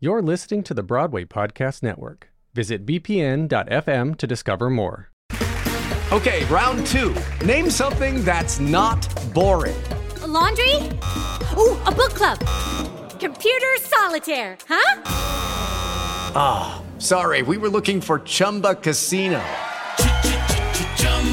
You're listening to the Broadway Podcast Network. Visit bpn.fm to discover more. Okay, round two. Name something that's not boring. A laundry? Ooh, a book club. Computer solitaire, huh? Ah, oh, sorry, we were looking for Chumba Casino.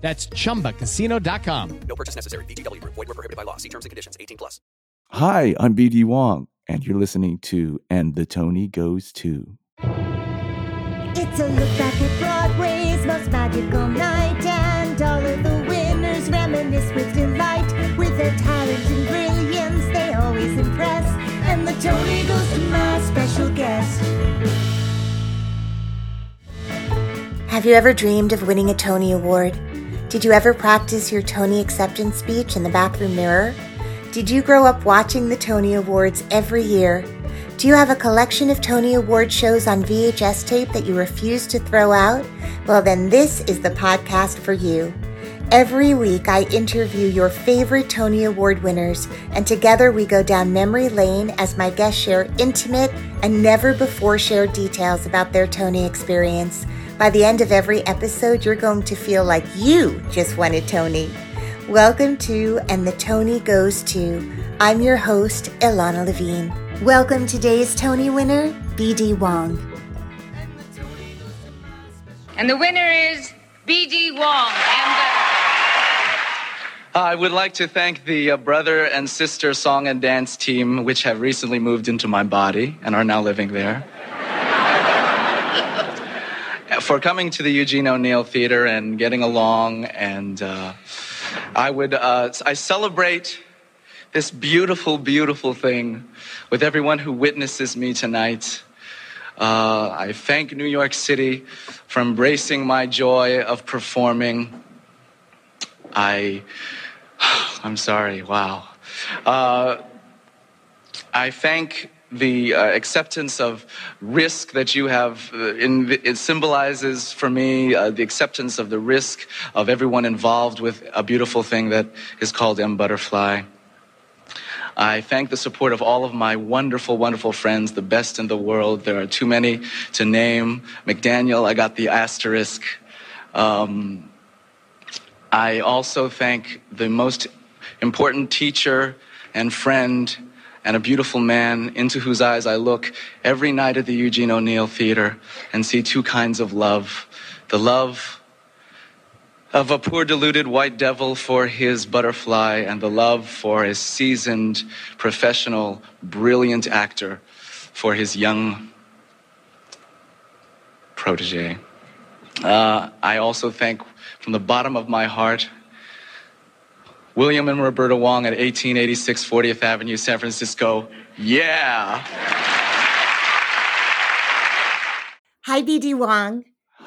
That's chumbacasino.com. No purchase necessary. VGW Group. Void were prohibited by law. See terms and conditions. 18 plus. Hi, I'm BD Wong, and you're listening to And the Tony Goes To. It's a look back at Broadway's most magical night, and all of the winners reminisce with delight. With their talent and brilliance, they always impress. And the Tony goes to my special guest. Have you ever dreamed of winning a Tony Award? Did you ever practice your Tony acceptance speech in the bathroom mirror? Did you grow up watching the Tony Awards every year? Do you have a collection of Tony Award shows on VHS tape that you refuse to throw out? Well, then this is the podcast for you. Every week, I interview your favorite Tony Award winners, and together we go down memory lane as my guests share intimate and never before shared details about their Tony experience. By the end of every episode, you're going to feel like you just won a Tony. Welcome to And the Tony Goes To. I'm your host, Ilana Levine. Welcome today's Tony winner, BD Wong. And the winner is BD Wong. I would like to thank the uh, brother and sister song and dance team, which have recently moved into my body and are now living there for coming to the Eugene O'Neill Theater and getting along. And uh, I would, uh, I celebrate this beautiful, beautiful thing with everyone who witnesses me tonight. Uh, I thank New York City for embracing my joy of performing. I, I'm sorry, wow. Uh, I thank the uh, acceptance of risk that you have uh, in, it symbolizes for me uh, the acceptance of the risk of everyone involved with a beautiful thing that is called M Butterfly. I thank the support of all of my wonderful, wonderful friends, the best in the world. There are too many to name. McDaniel, I got the asterisk. Um, I also thank the most important teacher and friend and a beautiful man into whose eyes I look every night at the Eugene O'Neill Theater and see two kinds of love. The love of a poor deluded white devil for his butterfly and the love for a seasoned, professional, brilliant actor for his young protege. Uh, I also thank from the bottom of my heart William and Roberta Wong at 1886 40th Avenue, San Francisco. Yeah. Hi, BD Wong.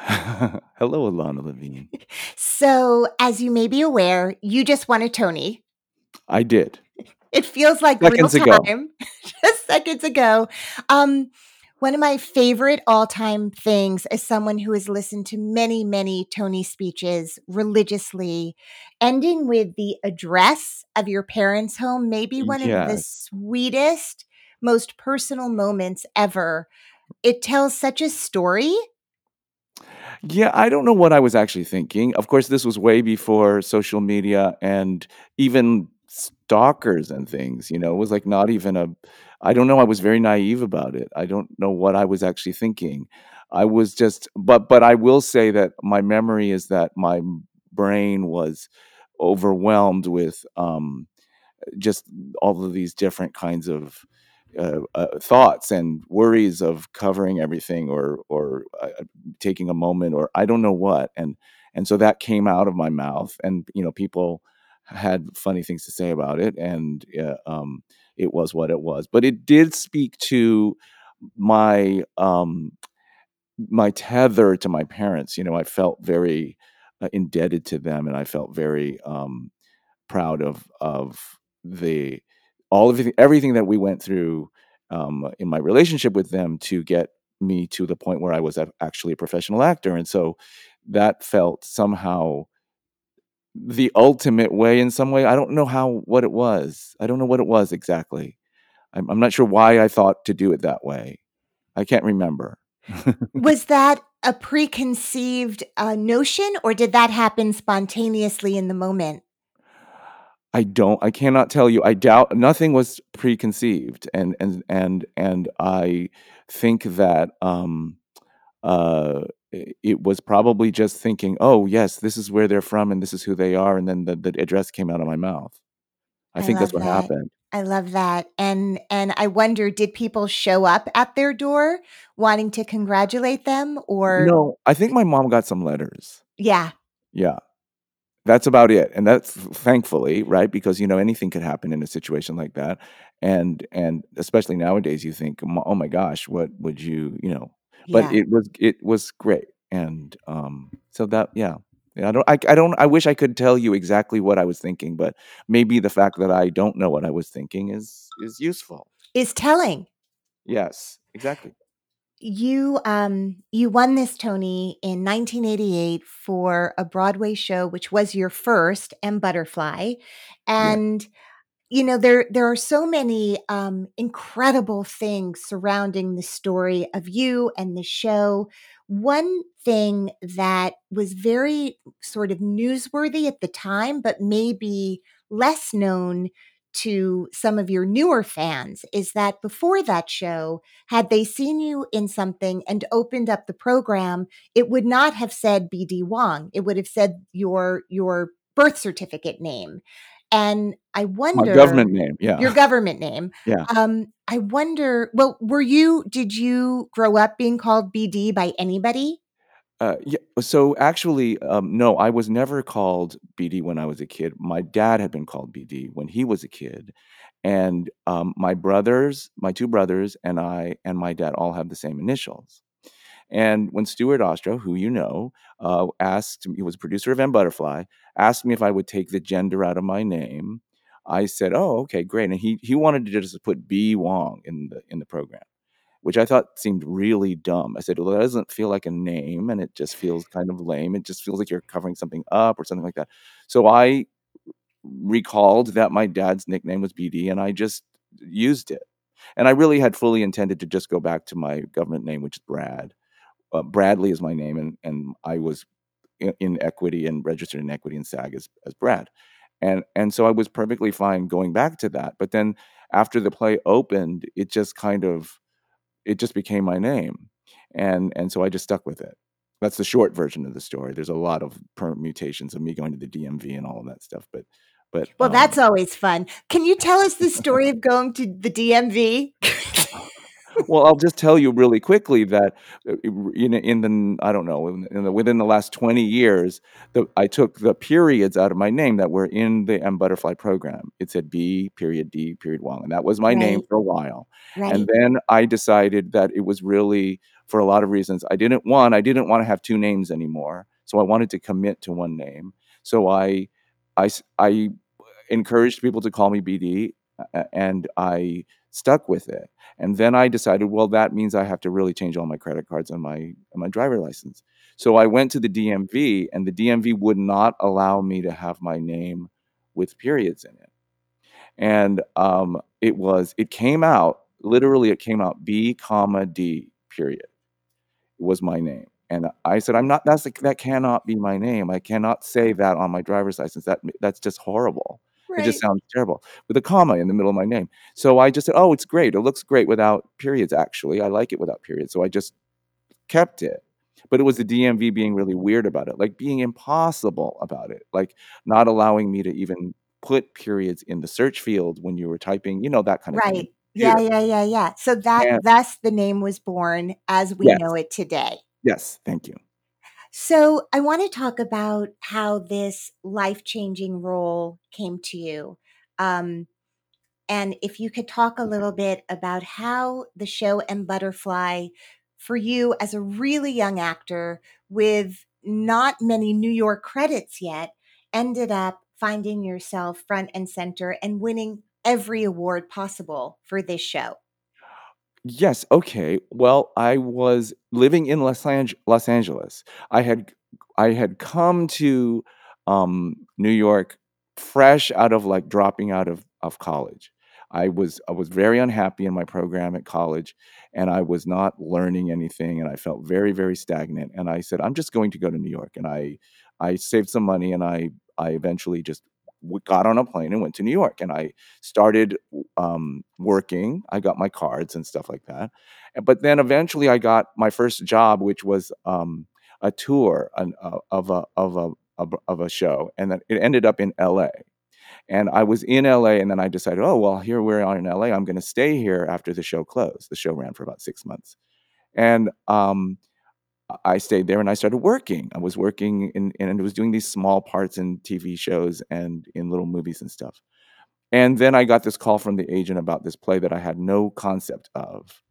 Hello, Ilana Levine. So, as you may be aware, you just won a Tony. I did. It feels like seconds real time, ago. just seconds ago. Um, one of my favorite all time things as someone who has listened to many, many Tony speeches religiously, ending with the address of your parents' home, maybe one yes. of the sweetest, most personal moments ever. It tells such a story. Yeah, I don't know what I was actually thinking. Of course, this was way before social media and even stalkers and things, you know, it was like not even a I don't know. I was very naive about it. I don't know what I was actually thinking. I was just, but but I will say that my memory is that my brain was overwhelmed with um, just all of these different kinds of uh, uh, thoughts and worries of covering everything or or uh, taking a moment or I don't know what and and so that came out of my mouth and you know people had funny things to say about it and uh, um, it was what it was but it did speak to my um, my tether to my parents you know I felt very uh, indebted to them and I felt very um, proud of of the all of everything that we went through um, in my relationship with them to get me to the point where I was actually a professional actor, and so that felt somehow the ultimate way. In some way, I don't know how what it was. I don't know what it was exactly. I'm, I'm not sure why I thought to do it that way. I can't remember. Was that a preconceived uh, notion, or did that happen spontaneously in the moment? I don't I cannot tell you. I doubt nothing was preconceived and and and and I think that um uh it was probably just thinking, "Oh, yes, this is where they're from and this is who they are," and then the the address came out of my mouth. I I think that's what that. happened. I love that. And and I wonder, did people show up at their door wanting to congratulate them, or No, I think my mom got some letters. yeah, Yeah. That's about it. And that's thankfully, right? Because you know anything could happen in a situation like that. And and especially nowadays you think, "Oh my gosh, what would you, you know." But yeah. it was it was great. And um so that yeah. Yeah, I don't I, I don't I wish I could tell you exactly what I was thinking, but maybe the fact that I don't know what I was thinking is is useful. Is telling. Yes, exactly. You um you won this Tony in 1988 for a Broadway show which was your first M Butterfly Yeah. and you know there there are so many um incredible things surrounding the story of you and the show one thing that was very sort of newsworthy at the time but maybe less known to some of your newer fans is that before that show had they seen you in something and opened up the program it would not have said BD Wong. It would have said your your birth certificate name and I My wonder government name, yeah. your government name. Yeah. Um, I wonder. Well, were you? Did you grow up being called BD by anybody? Uh, yeah. So actually, um, no, I was never called BD when I was a kid. My dad had been called BD when he was a kid, and um, my brothers, my two brothers, and I, and my dad all have the same initials. And when Stuart Ostrow, who you know, uh, asked, me, he was producer of M Butterfly, asked me if I would take the gender out of my name. I said, "Oh, okay, great." And he he wanted to just put B Wong in the in the program which I thought seemed really dumb. I said, well, that doesn't feel like a name and it just feels kind of lame. It just feels like you're covering something up or something like that. So I recalled that my dad's nickname was BD and I just used it. And I really had fully intended to just go back to my government name, which is Brad. Uh, Bradley is my name, and, and I was in, in equity and registered in equity and SAG as, as Brad. And, and so I was perfectly fine going back to that. But then after the play opened, it just kind of it just became my name and and so i just stuck with it that's the short version of the story there's a lot of permutations of me going to the dmv and all of that stuff but but Well, um, that's always fun. Can you tell us the story of going to the DMV? Well i'll just tell you really quickly that uh, in, in the i don't know in, the, within the last 20 years the, i took the periods out of my name that were in the m butterfly program it said b period d period wong and that was my name for a while Right. And then I decided that it was really for a lot of reasons. I didn't want I didn't want to have two names anymore. So I wanted to commit to one name. So I I I encouraged people to call me BD and I stuck with it. And then I decided, well, that means I have to really change all my credit cards and my and my driver license. So I went to the DMV and the DMV would not allow me to have my name with periods in it. And um, it was it came out literally it came out b comma d period was my name. And i said i'm not that's that cannot be my name. I cannot say that on my driver's license. That that's just horrible it just sounds terrible with a comma in the middle of my name so i just said oh it's great it looks great without periods actually i like it without periods so i just kept it but it was the DMV being really weird about it, like being impossible about it, like not allowing me to even put periods in the search field when you were typing, you know, that kind of thing. Right. Yeah, yeah, yeah, yeah. So that And thus the name was born as we yes, know it today. yes, thank you. So I want to talk about how this life changing role came to you. Um, and if you could talk a little bit about how the show M Butterfly, for you as a really young actor with not many New York credits yet, ended up finding yourself front and center and winning every award possible for this show. Yes, okay. Well, I was living in Los Ange Los Angeles. I had I had come to um, New York fresh out of like dropping out of of college. I was I was very unhappy in my program at college, and I was not learning anything, and I felt very very stagnant. And I said, I'm just going to go to New York, and I I saved some money, and I I eventually just got on a plane and went to New York, and I started um, working. I got my cards and stuff like that. But then eventually, I got my first job, which was um, a tour an, uh, of a of a of, a- show, and then it ended up in L.A. And I was in LA, and then I decided, oh well, here we are in LA. I'm going to stay here after the show closed. The show ran for about six months, and um, I stayed there and I started working. I was working in, and was doing these small parts in TV shows and in little movies and stuff. And then I got this call from the agent about this play that I had no concept of.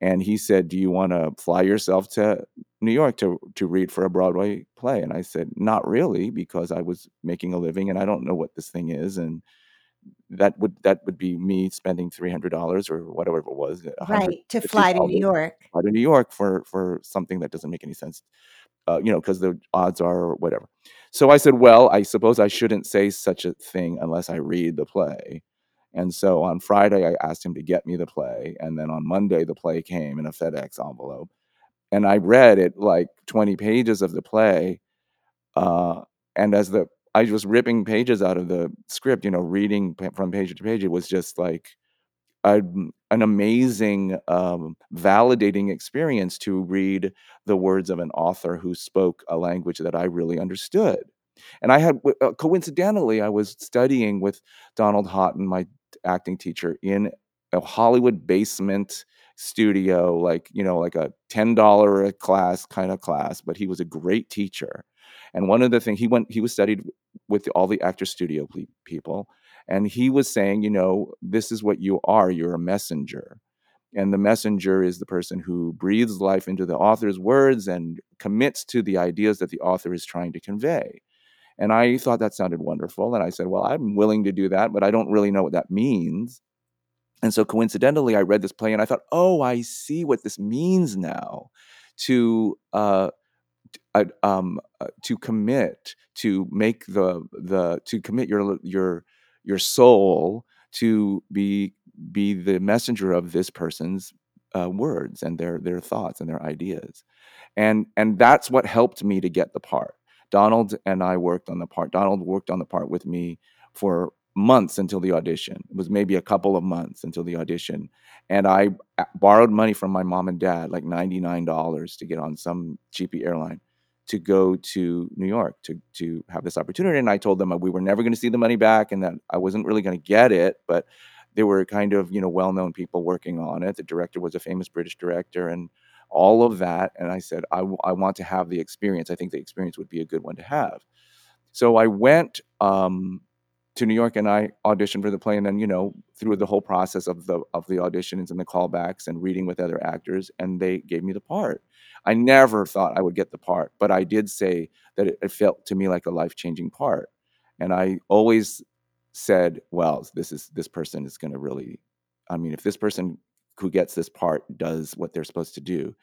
And he said, "Do you want to fly yourself to New York to to read for a Broadway play?" And I said, "Not really, because I was making a living and I don't know what this thing is and that would that would be me spending $300 or whatever it was, Right. To fly to New York. fly to New York for for something that doesn't make any sense, uh, you know, because the odds are whatever. So I said, well, I suppose I shouldn't say such a thing unless I read the play. And so on Friday, I asked him to get me the play, and then on Monday, the play came in a FedEx envelope, and I read it like 20 pages of the play, uh, and as the I was ripping pages out of the script, you know, reading from page to page, it was just like a, an amazing, um, validating experience to read the words of an author who spoke a language that I really understood. And I had, uh, coincidentally, I was studying with Donald Houghton, my acting teacher, in a Hollywood basement studio, like, you know, like a $10 a class kind of class, but he was a great teacher. And one of the things he went, he was studied with all the actor studio people. And he was saying, you know, this is what you are. You're a messenger. And the messenger is the person who breathes life into the author's words and commits to the ideas that the author is trying to convey. And I thought that sounded wonderful. And I said, well, I'm willing to do that, but I don't really know what that means. And so coincidentally, I read this play and I thought, oh, I see what this means now to uh, uh, um, uh, to commit to make the the to commit your your your soul to be be the messenger of this person's uh, words and their their thoughts and their ideas. And and that's what helped me to get the part. Donald and i worked on the part donald worked on the part with me for months until the audition it was maybe a couple of months until the audition and I borrowed money from my mom and dad like $99 to get on some cheapy airline to go to New York to to have this opportunity. And I told them we were never going to see the money back, and that I wasn't really going to get it. But there were kind of you know well known people working on it. The director was a famous British director, and all of that. And I said I, w- I want to have the experience. I think the experience would be a good one to have. So I went um, to New York and I auditioned for the play, and then you know through the whole process of the of the auditions and the callbacks and reading with other actors, and they gave me the part. I never thought I would get the part, but I did say that it, it felt to me like a life changing part, and I always said, "Well, this is this person is going to really, I mean, if this person who gets this part does what they're supposed to do,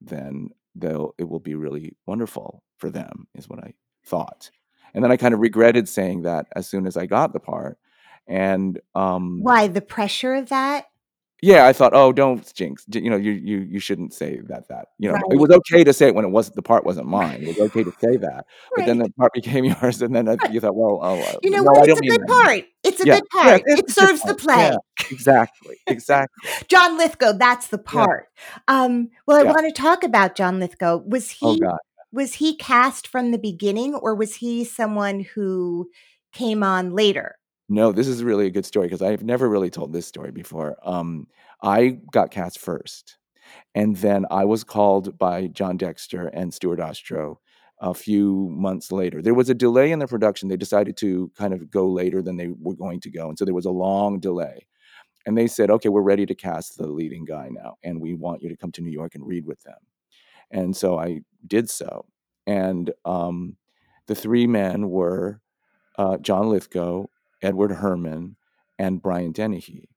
then they'll it will be really wonderful for them," is what I thought. And then I kind of regretted saying that as soon as I got the part, and um, Why the pressure of that? yeah, I thought, oh, don't jinx. You know, you you you shouldn't say that. That you know, it was okay to say it when it wasn't the part wasn't mine. It was okay to say that, but then the part became yours, and then I, you thought, well, oh, uh, You know no, what? It's a good part. It's a Yeah, good part. it's It serves the play. Yeah, exactly, exactly. John Lithgow, that's the Yeah, part. Um, well, I yeah. want to talk about John Lithgow. Was Oh he God. Was he cast from the beginning, or was he someone who came on later? No, this is really a good story because I've never really told this story before. Um, I got cast first. And then I was called by John Dexter and Stuart Ostrow a few months later. There was a delay in the production. They decided to kind of go later than they were going to go. And so there was a long delay. And they said, okay, we're ready to cast the leading guy now. And we want you to come to New York and read with them. And so I did so. And um, the three men were uh, John Lithgow, Edward Herrmann, and Brian Dennehy.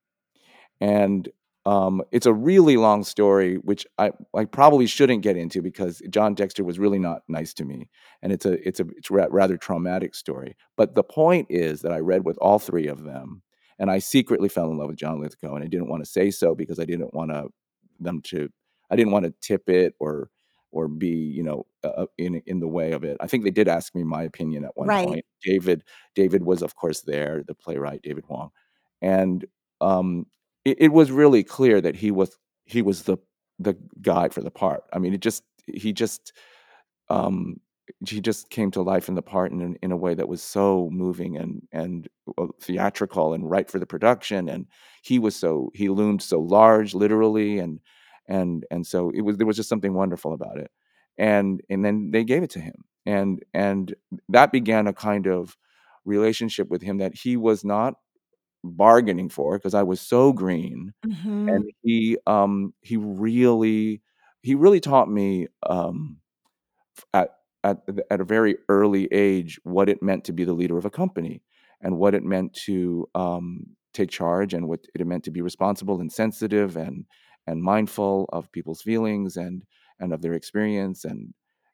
And um, it's a really long story, which I, I probably shouldn't get into because John Dexter was really not nice to me, and it's a it's a it's a rather traumatic story. But the point is that I read with all three of them, and I secretly fell in love with John Lithgow, and I didn't want to say so because I didn't want to them to I didn't want to tip it or or be you know uh, in in the way of it. I think they did ask me my opinion at one Right. point. David David was of course there, the playwright David Hwang, and um, it, it was really clear that he was he was the the guy for the part. I mean, it just he just um, he just came to life in the part in, in a way that was so moving and and uh, theatrical and right for the production. And he was so he loomed so large, literally, and and and so it was there was just something wonderful about it. And and then they gave it to him, and and that began a kind of relationship with him that he was not bargaining for because I was so green Mhm. and he um he really he really taught me um at at at a very early age what it meant to be the leader of a company and what it meant to um take charge and what it meant to be responsible and sensitive and and mindful of people's feelings and and of their experience and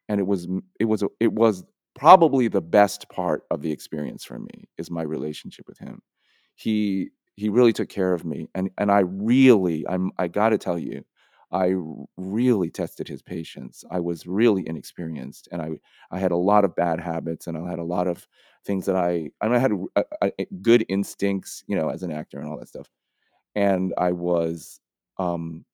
and it was it was it was probably the best part of the experience for me is my relationship with him he he really took care of me and and I really I'm I got to tell you i really tested his patience. I was really inexperienced and I I had a lot of bad habits and I had a lot of things that I I mean, I had uh, uh, good instincts, you know, as an actor and all that stuff. And I was um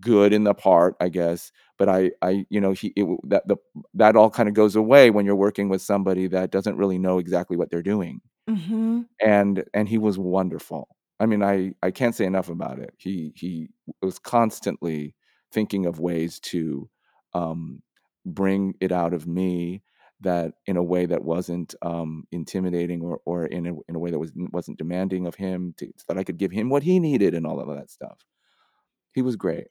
good in the part, I guess, but I I you know, he it, that the that all kind of goes away when you're working with somebody that doesn't really know exactly what they're doing Mhm. and and he was wonderful. I mean, I I can't say enough about it. He he was constantly thinking of ways to um, bring it out of me that in a way that wasn't um, intimidating or or in a in a way that was wasn't demanding of him to, so that I could give him what he needed and all of that stuff. He was great.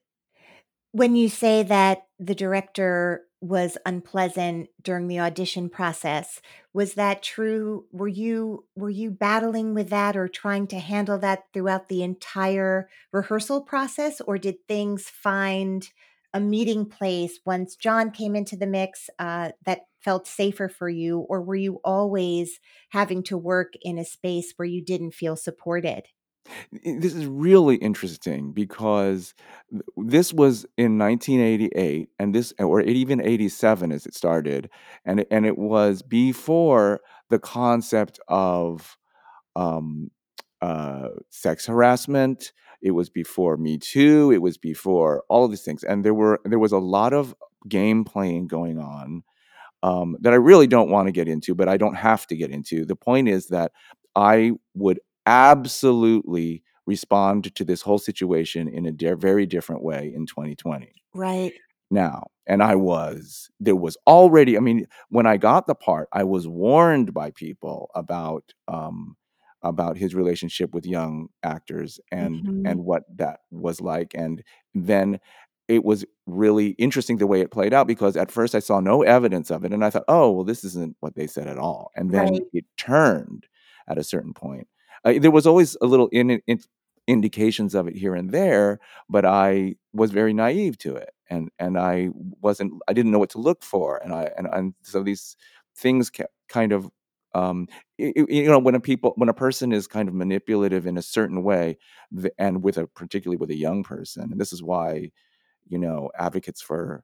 When you say that the director was unpleasant during the audition process, was that true? Were you were you battling with that or trying to handle that throughout the entire rehearsal process or did things find a meeting place once John came into the mix uh, that felt safer for you or were you always having to work in a space where you didn't feel supported? This is really interesting because this was in 1988 and this or even 87 as it started and it, and it was before the concept of um, uh, sex harassment it was before me too it was before all of these things and there were there was a lot of game playing going on um, that I really don't want to get into, but I don't have to get into. The point is that I would absolutely respond to this whole situation in a de- very different way in 2020 Right. now. And I was, there was already, I mean, when I got the part, I was warned by people about, um, about his relationship with young actors and Mhm. and what that was like and then it was really interesting the way it played out because at first I saw no evidence of it and I thought oh well this isn't what they said at all and then Right. it turned at a certain point uh, there was always a little in, in, indications of it here and there but I was very naive to it and and I wasn't I didn't know what to look for and I and, and so these things kept kind of um y- y- you know when a people when a person is kind of manipulative in a certain way and with a particularly with a young person and this is why you know advocates for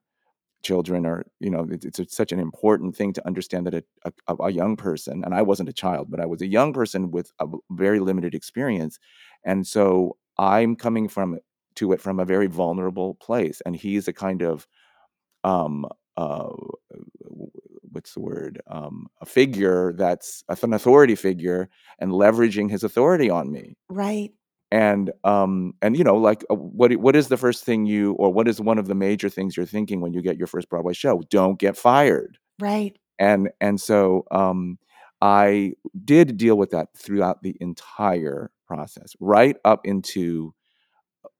children are you know it's, such an important thing to understand that a, a, a young person and i wasn't a child but i was a young person with a very limited experience and so i'm coming from to it from a very vulnerable place and he's a kind of um uh what's the word um a figure that's an authority figure and leveraging his authority on me Right. And um and you know like uh, what what is the first thing you or what is one of the major things you're thinking when you get your first Broadway show? Don't get fired. Right. And and so um I did deal with that throughout the entire process, right up into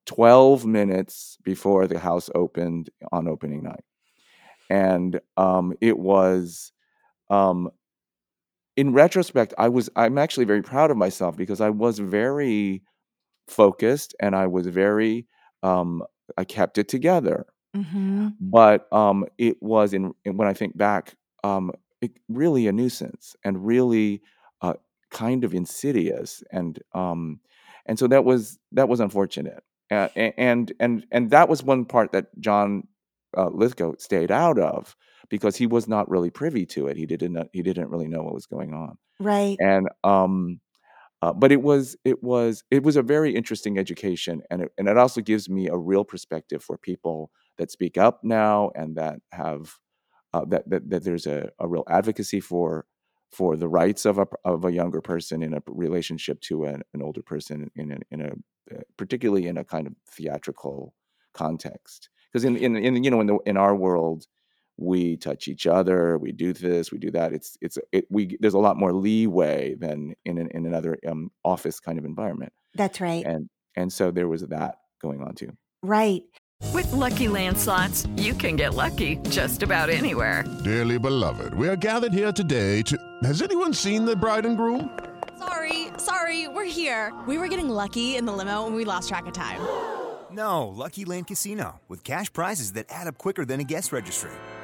12 minutes before the house opened on opening night. And um it was um in retrospect, I was I'm actually very proud of myself because I was very focused and I was very um I kept it together. Mm-hmm. But um it was in, in when I think back um it, really a nuisance and really uh kind of insidious and um and so that was that was unfortunate. Uh, and and and that was one part that John uh, Lithgow stayed out of because he was not really privy to it. He didn't he didn't really know what was going on. Right. And um uh, but it was it was it was a very interesting education and it, and it also gives me a real perspective for people that speak up now and that have uh, that, that that there's a, a real advocacy for for the rights of a of a younger person in a relationship to an, an older person in a, in a uh, particularly in a kind of theatrical context. Because in, in in you know in the in our world we touch each other we do this we do that it's it's it, we there's a lot more leeway than in an, in another um, office kind of environment That's right. and and so there was that going on too Right. With Lucky Land slots, you can get lucky just about anywhere. Dearly beloved, we are gathered here today to. Has anyone seen the bride and groom? Sorry, sorry, we're here. We were getting lucky in the limo and we lost track of time. No, Lucky Land Casino, with cash prizes that add up quicker than a guest registry.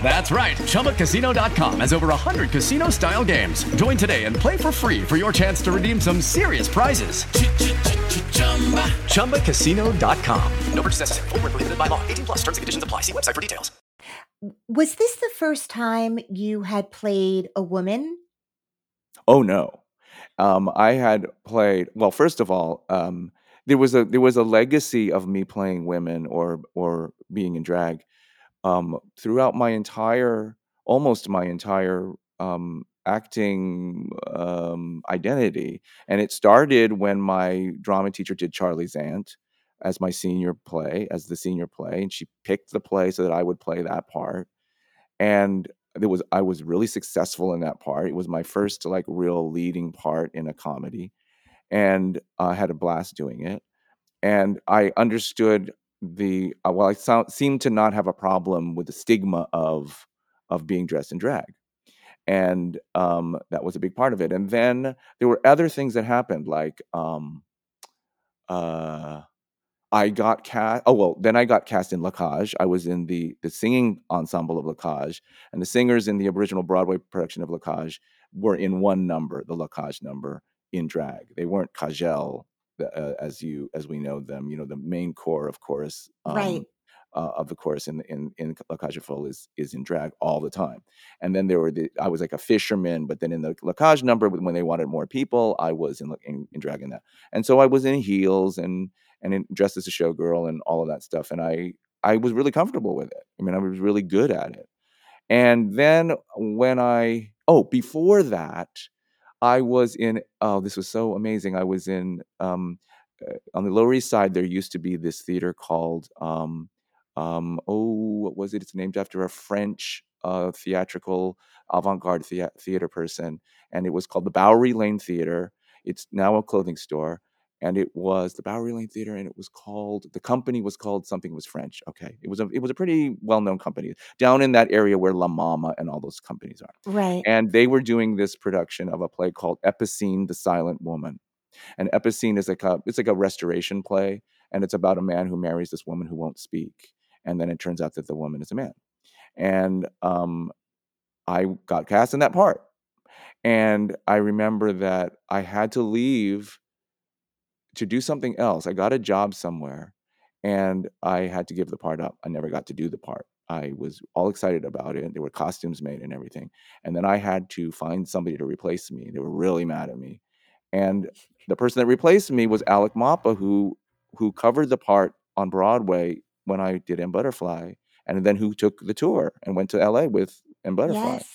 That's right. ChumbaCasino.com has over 100 casino style games. Join today and play for free for your chance to redeem some serious prizes. ChumbaCasino.com. No purchase necessary. Void where prohibited by law. 18 plus terms and conditions apply. See website for details. Was this the first time you had played a woman? Oh no. Um, I had played well. First of all, um, there was a there was a legacy of me playing women or or being in drag um, throughout my entire, almost my entire um, acting um, identity, and it started when my drama teacher did Charlie's Aunt as my senior play, as the senior play, and she picked the play so that I would play that part and there was I was really successful in that part. It was my first like real leading part in a comedy, and I had a blast doing it. And I understood the uh, well, I sound, seemed to not have a problem with the stigma of of being dressed in drag, and um, that was a big part of it. And then there were other things that happened, like um, uh, I got cast. Oh well, then I got cast in La Cage. I was in the the singing ensemble of La Cage, and the singers in the original Broadway production of La Cage were in one number, the La Cage number in drag. They weren't Cagel uh, as you as we know them. You know, the main core of chorus. Right. Um, uh, of the chorus in in in La Cage is is in drag all the time, and then there were the I was like a fisherman, but then in the La Cage number when they wanted more people, I was in in, in drag in that, and so I was in heels and and in, dressed as a showgirl and all of that stuff, and I I was really comfortable with it. I mean, I was really good at it, and then when I oh before that, I was in oh this was so amazing. I was in um uh, on the Lower East Side. There used to be this theater called um um oh what was it? It's named after a French uh theatrical avant-garde thea- theater person, and it was called the Bowery Lane Theater. It's now a clothing store and it was the Bowery Lane Theater, and it was called the company was called something was French. Okay, it was a it was a pretty well known company down in that area where La Mama and all those companies are. Right. And they were doing this production of a play called Epicoene, the Silent Woman. And Epicoene is like a it's like a restoration play, and it's about a man who marries this woman who won't speak, and then it turns out that the woman is a man. And um, I got cast in that part, and I remember that I had to leave to do something else. I got a job somewhere, and I had to give the part up. I never got to do the part. I was all excited about it. There were costumes made and everything, and then I had to find somebody to replace me. They were really mad at me, and the person that replaced me was Alec Mapa, who who covered the part on Broadway when I did M Butterfly, and then who took the tour and went to L.A. with M Butterfly, Yes.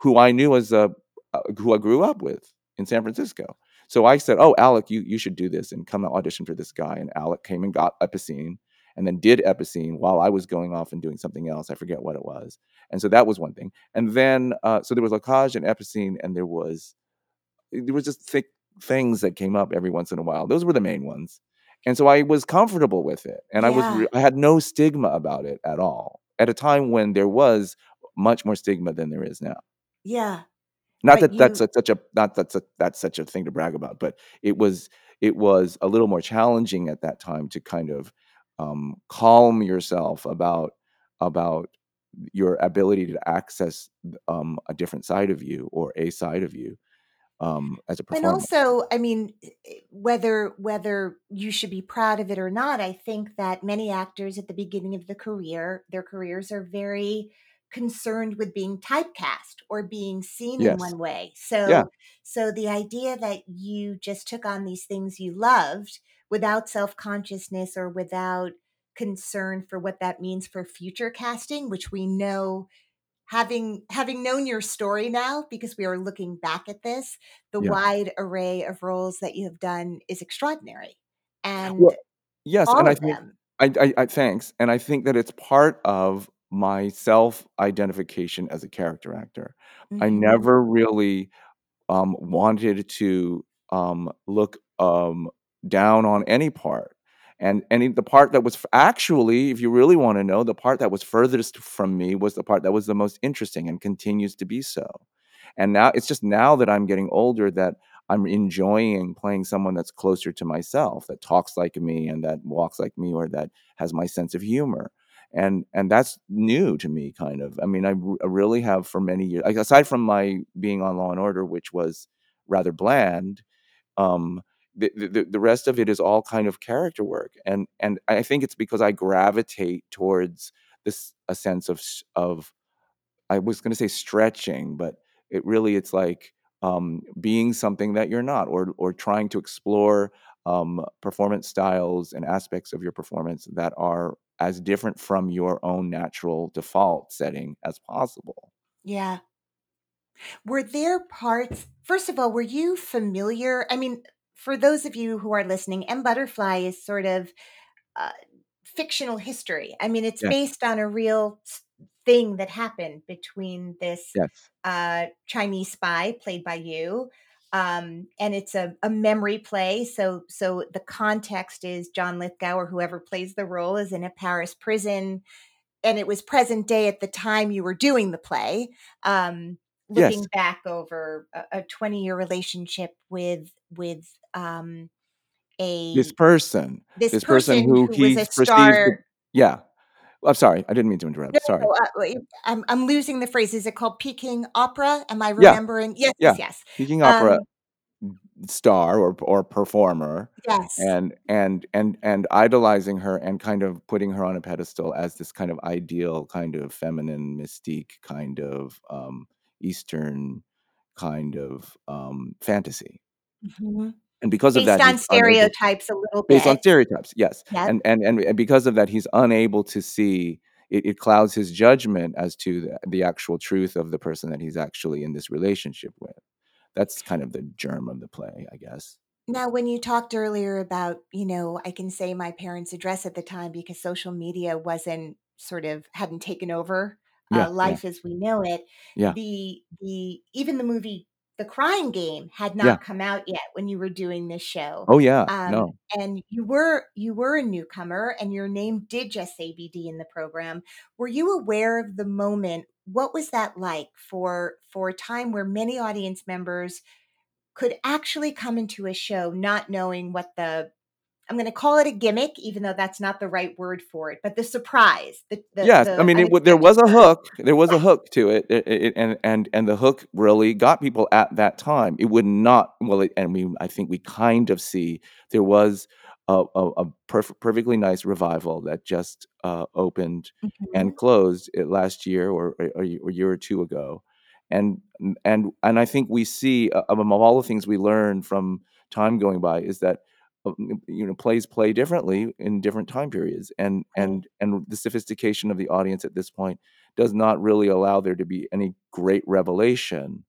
who I knew as a uh, who I grew up with in San Francisco. So I said, "Oh, Alec, you you should do this and come audition for this guy." And Alec came and got Epicoene, and then did Epicoene while I was going off and doing something else. I forget what it was. And so that was one thing. And then uh, so there was La Cage and Epicoene, and there was there was just thick things that came up every once in a while. Those were the main ones. And so I was comfortable with it, and I was re- I had no stigma about it at all. At a time when there was much more stigma than there is now. Yeah. Not that that's a, such a not that's a, that's such a thing to brag about, but it was it was a little more challenging at that time to kind of um, calm yourself about about your ability to access um, a different side of you or a side of you um, as a performer. And also, I mean, i- i- whether whether you should be proud of it or not, I think that many actors at the beginning of the career, their careers are very concerned with being typecast or being seen in one way. So Yeah. so the idea that you just took on these things you loved without self-consciousness or without concern for what that means for future casting, which we know having having known your story now because we are looking back at this the Yeah. wide array of roles that you have done is extraordinary and Well, yes, and I think I, I, I thanks, and I think that it's part of my self identification as a character actor. I Mhm. never really um, wanted to um, look um, down on any part. And any the part that was actually, if you really want to know, the part that was furthest from me was the part that was the most interesting and continues to be so. And now it's just now that I'm getting older that I'm enjoying playing someone that's closer to myself, that talks like me and that walks like me or that has my sense of humor. And and that's new to me, kind of. I mean, I, r- I really have for many years, like, aside from my being on Law and Order, which was rather bland. Um, the, the the rest of it is all kind of character work, and and I think it's because I gravitate towards this a sense of of I was going to say stretching, but it really it's like um, being something that you're not, or or trying to explore um, performance styles and aspects of your performance that are as different from your own natural default setting as possible. yeah were there parts first of all were you familiar i mean for those of you who are listening m butterfly is sort of uh, fictional history i mean it's Yes. based on a real thing that happened between this Yes. uh, Chinese spy played by you. Um, and it's a, a memory play. So, so the context is John Lithgow or whoever plays the role is in a Paris prison, and it was present day at the time you were doing the play. Um, Yes. looking back over a, a 20 year relationship with with um, a This person, this, this person person who who he was a star. yeah. I'm sorry. I didn't mean to interrupt. No, Sorry. no, uh, I'm I'm losing the phrase. Is it called Peking Opera? Am I Yeah. remembering? Yes, Yeah. yes, yes. Peking opera Um, star or or performer yes. and and and and idolizing her and kind of putting her on a pedestal as this kind of ideal kind of feminine mystique kind of um eastern kind of um fantasy Mhm. And because of Based that on he's unable stereotypes a little bit, based on stereotypes yes. Yep. and and and, because of that he's unable to see it, it clouds his judgment as to the, the actual truth of the person that he's actually in this relationship with. That's kind of the germ of the play i guess. Now, when you talked earlier about, you know, I can say my parents' address at the time because social media wasn't sort of hadn't taken over uh, yeah. life as we know it. yeah. The the even the movie The Crying Game had yeah not come out yet when you were doing this show. oh yeah Um, no and you were you were a newcomer and your name did just say BD in the program. Were you aware of the moment? What was that like for for a time where many audience members could actually come into a show not knowing what the I'm going to call it a gimmick, even though that's not the right word for it, but the surprise. The, the, yes, the I mean, it, there was a hook. There was a hook to it, it, it- and and and the hook really got people at that time. It would not well, it, and we I think we kind of see there was a a, a perf- perfectly nice revival that just uh, opened and closed it last year or a year or two ago, and and and I think we see uh, among all the things we learn from time going by is that you know plays play differently in different time periods and and and the sophistication of the audience at this point does not really allow there to be any great revelation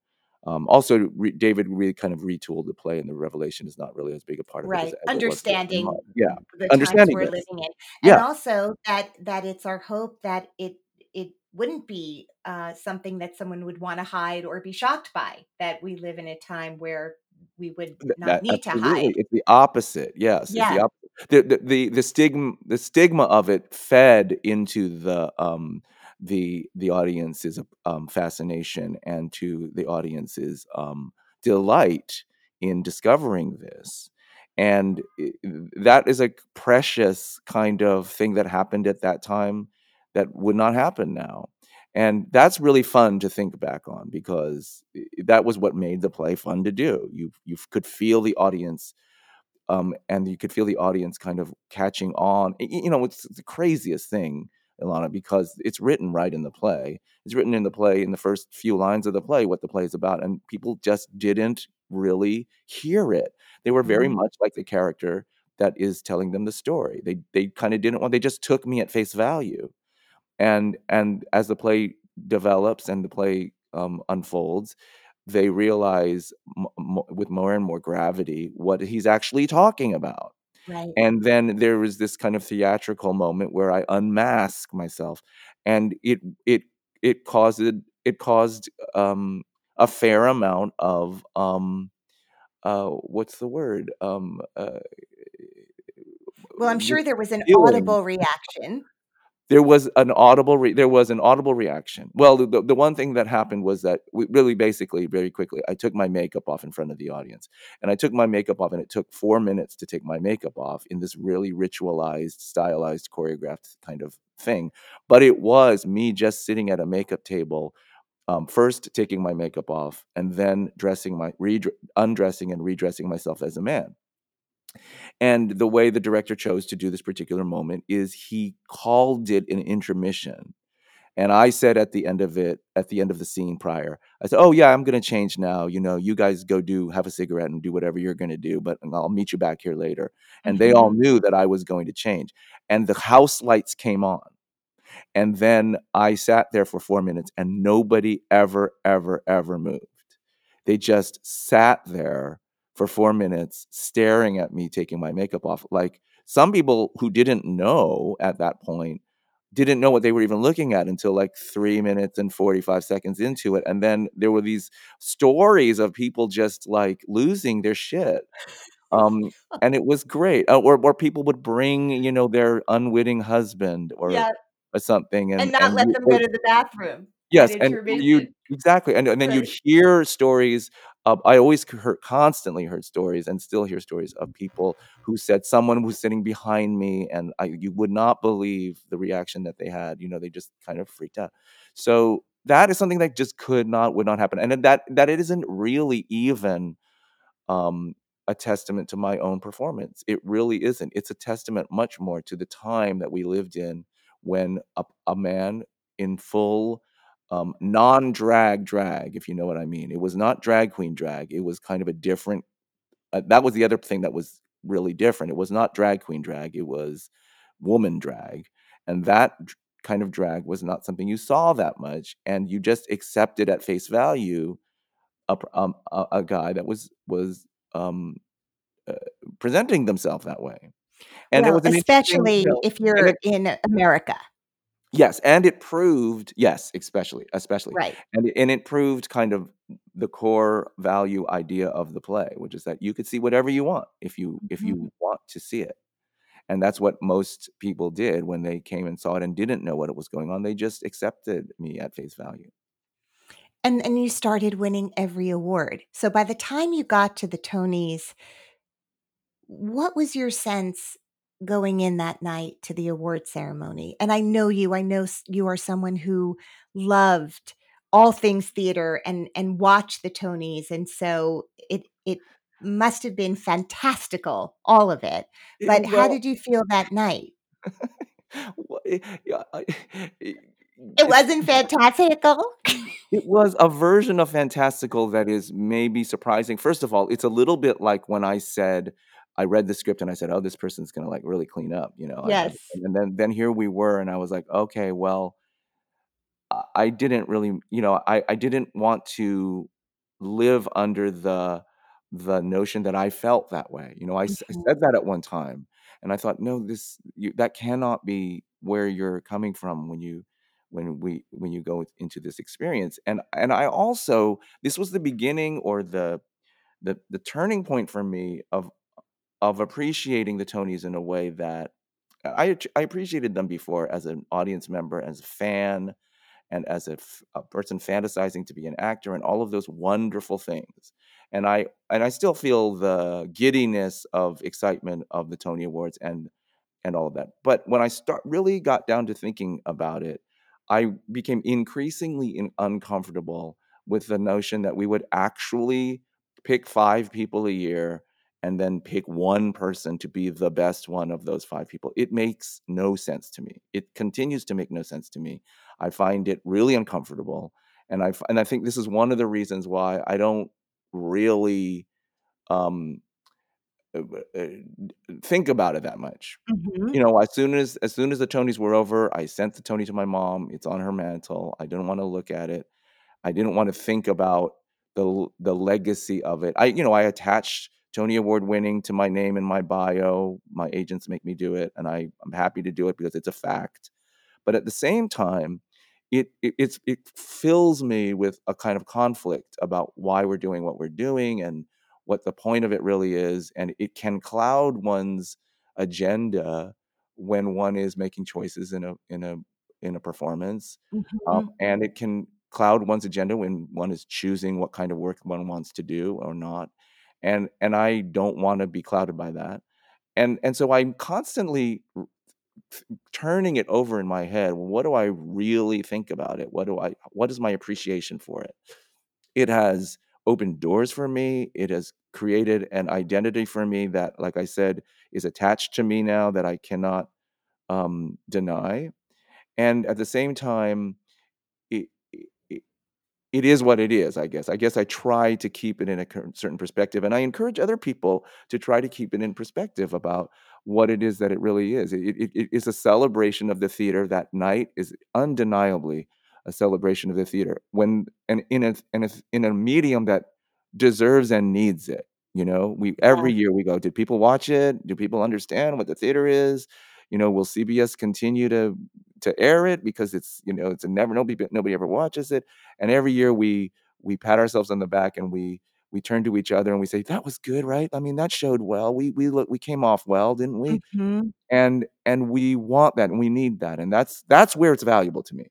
um, also re- david really kind of retooled the play and the revelation is not really as big a part of it as, right as it in understanding Mar- yeah the times understanding we're living in and yeah. also that that it's our hope that it it wouldn't be uh, something that someone would want to hide or be shocked by that we live in a time where we would not that need to hide. it's the opposite yes yeah the opposite the, the the the stigma the stigma of it fed into the um the the audience's um fascination and to the audience's um delight in discovering this. And that is a precious kind of thing that happened at that time that would not happen now and that's really fun to think back on because that was what made the play fun to do you you could feel the audience um, and you could feel the audience kind of catching on. You know, it's the craziest thing, Ilana, because it's written right in the play. It's written in the play in the first few lines of the play what the play is about, and people just didn't really hear it. They were very Mhm. much like the character that is telling them the story. They they kind of didn't want. They just took me at face value, and and as the play develops and the play um, unfolds, they realize m- m- with more and more gravity what he's actually talking about. right. And then there was this kind of theatrical moment where I unmask myself, and it it it caused it caused um, a fair amount of um, uh, what's the word? Um, uh, well i'm sure there was an feeling. audible reaction there was an audible re- there was an audible reaction. Well the, the one thing that happened was that we really basically very quickly i took my makeup off in front of the audience. And i took my makeup off and it took four minutes to take my makeup off in this really ritualized stylized choreographed kind of thing. But it was me just sitting at a makeup table um, first taking my makeup off and then dressing my re- undressing and redressing myself as a man and the way the director chose to do this particular moment is he called it an intermission. And I said at the end of it, at the end of the scene prior, I said, "Oh yeah, I'm going to change now. You know, you guys go do have a cigarette and do whatever you're going to do, but I'll meet you back here later." And they all Mhm. knew that I was going to change. And the house lights came on. And then I sat there for 4 minutes and nobody ever ever ever moved. They just sat there for four minutes staring at me taking my makeup off. Like some people who didn't know at that point didn't know what they were even looking at until like three minutes and 45 seconds into it. And then there were these stories of people just like losing their shit. Um, and it was great. Uh, or, or people would bring, you know, their unwitting husband or, yeah or something. and And, not and let you- them go to the bathroom Yes, and you exactly, and and then you'd hear stories. Of, I always heard, constantly heard stories, and still hear stories of people who said someone was sitting behind me, and I you would not believe the reaction that they had. You know, they just kind of freaked out. So that is something that just could not would not happen, and that that it isn't really even um, a testament to my own performance. It really isn't. It's a testament much more to the time that we lived in when a, a man in full um, non drag drag, if you know what I mean. It was not drag queen drag. It was kind of a different, uh, that was the other thing that was really different. It was not drag queen drag, it was woman drag. And that kind of drag was not something you saw that much. And you just accepted at face value a, um, a, a guy that was was um, uh, presenting themselves that way. And well was an interesting, especially if you're in america yes, and it proved yes, especially especially, right and it, and it proved kind of the core value idea of the play, which is that you could see whatever you want if you if Mhm. you want to see it. And that's what most people did when they came and saw it and didn't know what it was going on. They just accepted me at face value. and and you started winning every award so by the time you got to the tonys what was your sense going in that night to the award ceremony? And I know you, I know you are someone who loved all things theater and and watched the Tonys and so it it must have been fantastical all of it. But how did you feel that night? Well, yeah, I- it- It wasn't fantastical. It was a version of fantastical that is maybe surprising. First of all, it's a little bit like when I said I read the script and I said, "Oh, this person's gonna like really clean up," you know. I- I- Yes. and then then here we were, and I was like, "Okay, well, I- didn't really, you know, I I didn't want to live under the the notion that I felt that way. You know, I, s- I mm-hmm. said that at one time, and I thought, no, this you, that cannot be where you're coming from when you when we when you go into this experience. And and I also this was the beginning or the the the turning point for me of of appreciating the Tonys in a way that uh, I I appreciated them before as an audience member, as a fan, and as a, f- a person fantasizing to be an actor and all of those wonderful things. And i and i still feel the giddiness of excitement of the tony awards and and all of that. But when i start really got down to thinking about it i became increasingly in, uncomfortable with the notion that we would actually pick five people a year and then pick one person to be the best one of those five people it makes no sense to me it continues to make no sense to me I find it really uncomfortable, and I and I think this is one of the reasons why I don't really um, uh, uh, think about it that much. Mhm. You know, as soon as as soon as the Tonys were over, I sent the Tony to my mom. It's on her mantle. I didn't want to look at it. I didn't want to think about the the legacy of it. I you know I attached Tony Award winning to my name in my bio. My agents make me do it, and I I'm happy to do it because it's a fact but at the same time it, it it's it fills me with a kind of conflict about why we're doing what we're doing and what the point of it really is and it can cloud one's agenda when one is making choices in a in a in a performance um, Mhm. and it can cloud one's agenda when one is choosing what kind of work one wants to do or not and and i don't want to be clouded by that and and so i'm constantly turning it over in my head what do i really think about it? What do i what is my appreciation for it? It has opened doors for me it has created an identity for me that like i said is attached to me now that i cannot um, deny and at the same time it is what it is i guess. I guess i try to keep it in a certain perspective and i encourage other people to try to keep it in perspective about what it is that it really is. It, it, it is a celebration of the theater that night is undeniably a celebration of the theater when and in a, in a in a medium that deserves and needs it you know? We every year we go did people watch it? Do people understand what the theater is you know will cbs continue to to air it because it's you know it's a never nobody nobody ever watches it and every year we we pat ourselves on the back and we we turn to each other and we say that was good right? I mean that showed well. We we look we came off well didn't we? Mhm. and and we want that and we need that and that's that's where it's valuable to me.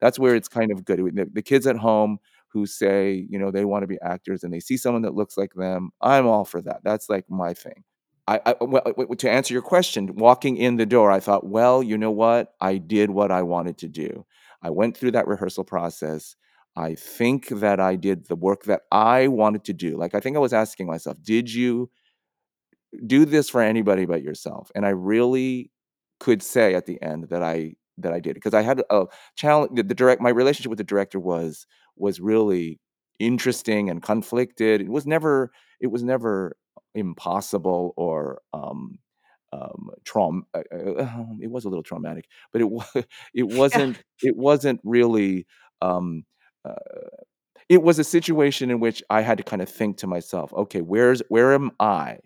That's where it's kind of good. The, the kids at home who say you know they want to be actors and they see someone that looks like them i'm all for that. That's like my thing I, I well, to answer your question, walking in the door, I thought, well, you know what? I did what I wanted to do. I went through that rehearsal process. I think that I did the work that I wanted to do. Like I think I was asking myself, did you do this for anybody but yourself? And I really could say at the end that I that I did because I had a challenge. The, the direct my relationship with the director was was really interesting and conflicted. It was never it was never impossible or um, um, traum. Uh, uh, it was a little traumatic, but it was it wasn't it wasn't really. Um, uh, it was a situation in which I had to kind of think to myself, okay, where's where am I?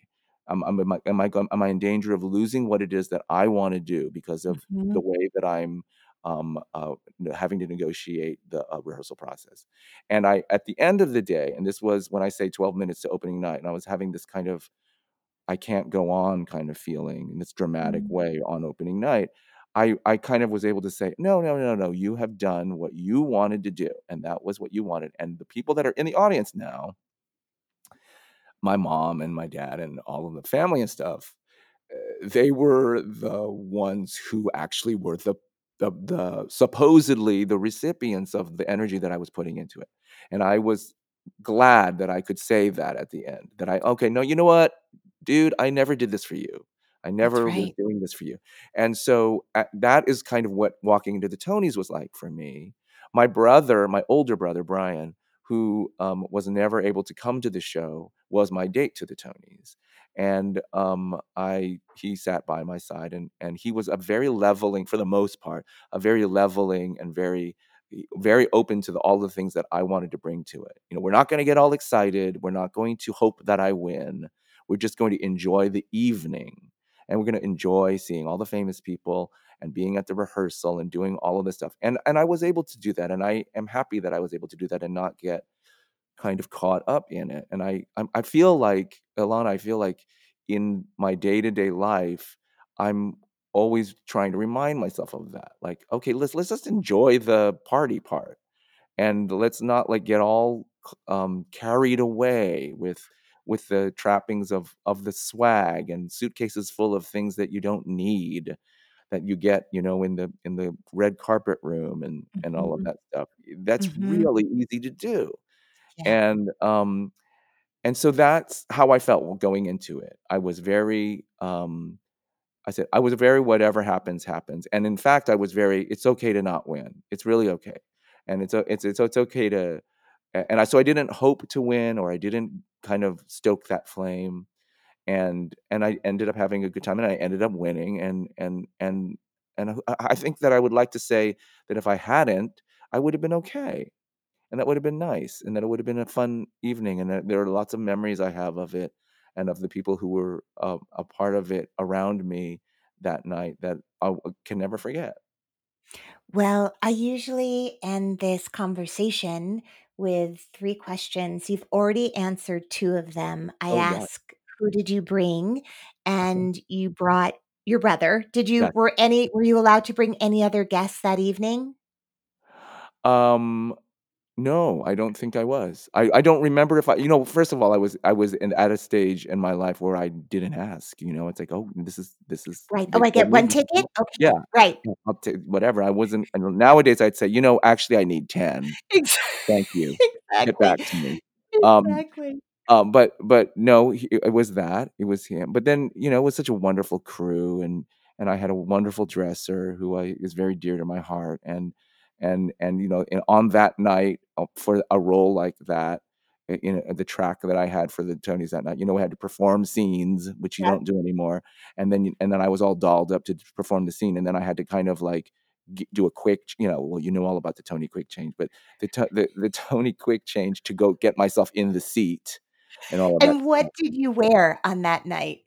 Am, I am I am I in danger of losing what it is that I want to do because of the Mhm. way that I'm um, uh, having to negotiate the uh, rehearsal process? And I, at the end of the day, and this was when I say 12 minutes to opening night, and I was having this kind of I can't go on kind of feeling in this dramatic Mm. way on opening night. I, I kind of was able to say, no, no, no, no, you have done what you wanted to do. And that was what you wanted. And the people that are in the audience now my mom and my dad and all of the family and stuff, uh, they were the ones who actually were the the the supposedly the recipients of the energy that I was putting into it. And I was glad that I could say that at the end. That I okay, no, you know what? Dude, I never did this for you. I never was doing this for you. And so uh, that is kind of what walking into the Tonys was like for me. My brother, my older brother Brian, who um, was never able to come to the show, was my date to the Tonys. And um, I he sat by my side and and he was a very leveling for the most part, a very leveling and very very open to the, all the things that I wanted to bring to it. You know, we're not going to get all excited. We're not going to hope that I win. We're just going to enjoy the evening and we're going to enjoy seeing all the famous people and being at the rehearsal and doing all of this stuff. And and I was able to do that and I am happy that I was able to do that and not get kind of caught up in it. And I I, I feel like Ilana, I feel like in my day-to-day life, I'm always trying to remind myself of that. Like, okay, let's let's just enjoy the party part. And let's not like get all um, carried away with with the trappings of of the swag and suitcases full of things that you don't need that you get you know in the in the red carpet room and and all of Mhm. that stuff that's Mhm. really easy to do Yeah. and um and so that's how i felt going into it. I was very um i said i was very whatever happens happens. And in fact i was very it's okay to not win. It's really okay. And it's it's it's, it's okay to and I so I didn't hope to win or I didn't kind of stoke that flame. And and I ended up having a good time and I ended up winning and and and and I I think that I would like to say that if I hadn't I would have been okay and that would have been nice and that it would have been a fun evening and that there are lots of memories I have of it and of the people who were uh, a part of it around me that night that i can never forget. Well, I usually end this conversation with three questions. You've already answered two of them. I Oh yeah. ask, who did you bring? And you brought your brother. Did you were any were you allowed to bring any other guests that evening? Um No, I don't think I was. I I don't remember if I you know, first of all, I was I was in at a stage in my life where I didn't ask, you know, it's like, "Oh, this is this is Right. Oh, I get one ticket? what" Yeah, Okay. Right. I'll ta whatever, I wasn't know nowadays I'd say, "You know, actually, I need 10. Ex Thank you. Get back to me." Um Exactly. um, but but no, he it was that, it was him, but then, you know, it was such a wonderful crew, and and I had a wonderful dresser who I is very dear to my heart, and and and, you know, and on that night, uh, for a role like that, in the track that I had for the Tonys that night, you know, we had to perform scenes, which you Yep. don't do anymore, and then and then I was all dolled up to perform the scene, and then I had to kind of, like, g do a quick you know, well, you know all about the Tony quick change, but the To the the Tony quick change to go get myself in the seat and all of that And what did you wear on that night?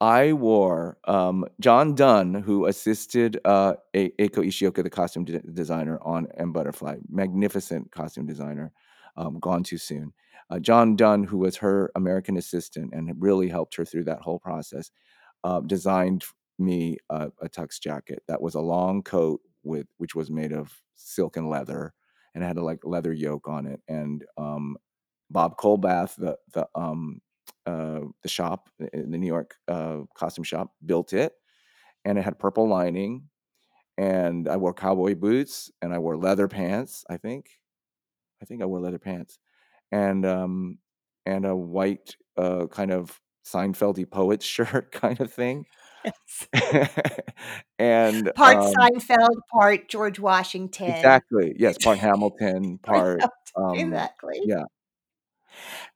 I wore, um John Dunn, who assisted, uh, Eiko Ishioka, the costume de designer on M Butterfly, magnificent costume designer, um, gone too soon. Uh, John Dunn, who was her American assistant and really helped her through that whole process, uh, designed me a a tux jacket that was a long coat with which was made of silk and leather, and had a, like, leather yoke on it, and, um, Bob Colbath, the the, um, uh, the shop, in the New York, uh, costume shop, built it, and it had purple lining, and I wore cowboy boots, and I wore leather pants, I think. I think I wore leather pants, and, um, and a white, uh, kind of Seinfeldy poet shirt kind of thing. Yes. And, Part um Seinfeld, part George Washington. Exactly, yes, part Hamilton, Part part, um exactly. yeah.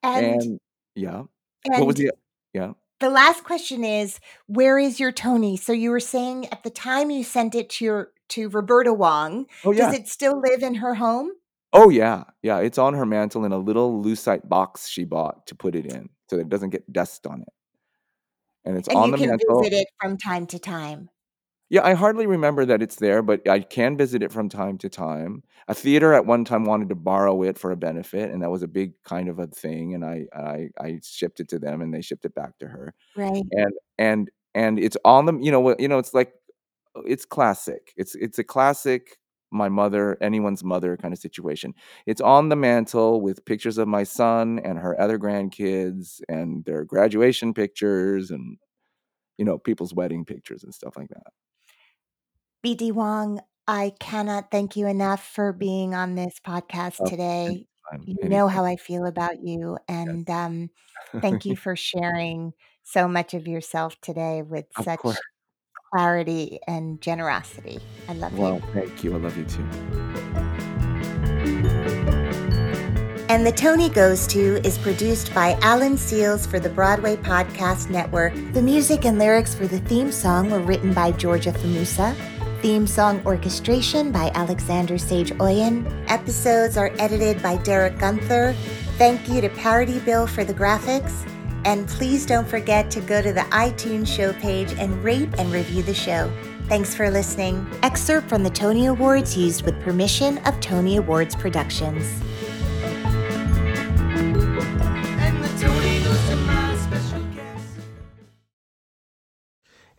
And And yeah. What was the uh, yeah? the last question is, where is your Tony? So you were saying at the time you sent it to your to Roberta Wong, Oh, yeah. does it still live in her home? Oh, yeah, yeah, it's on her mantle in a little lucite box she bought to put it in, so it doesn't get dust on it. And it's And on you the can mantle visit it from time to time. Yeah, I hardly remember that it's there, but I can visit it from time to time. A theater at one time wanted to borrow it for a benefit, and that was a big kind of a thing, and I I I shipped it to them, and they shipped it back to her. Right. And and and it's on the you know what you know, it's like, it's classic. It's it's a classic my mother, anyone's mother kind of situation. It's on the mantle with pictures of my son and her other grandkids and their graduation pictures and you know people's wedding pictures and stuff like that. BD Wong, I cannot thank you enough for being on this podcast Oh, today. anytime, You know how I feel about you, and um, thank you for sharing so much of yourself today with Of such course. clarity and generosity. I love you. Well, thank you. I love you too. And The Tony Goes To is produced by Alan Seales for the Broadway Podcast Network. The music and lyrics for the theme song were written by Georgia Famusa. Theme song orchestration by Alexander Sage Oyen. Episodes are edited by Derek Gunther. Thank you to Parody Bill for the graphics. And please don't forget to go to the iTunes show page and rate and review the show. Thanks for listening. Excerpt from the Tony Awards used with permission of Tony Awards Productions.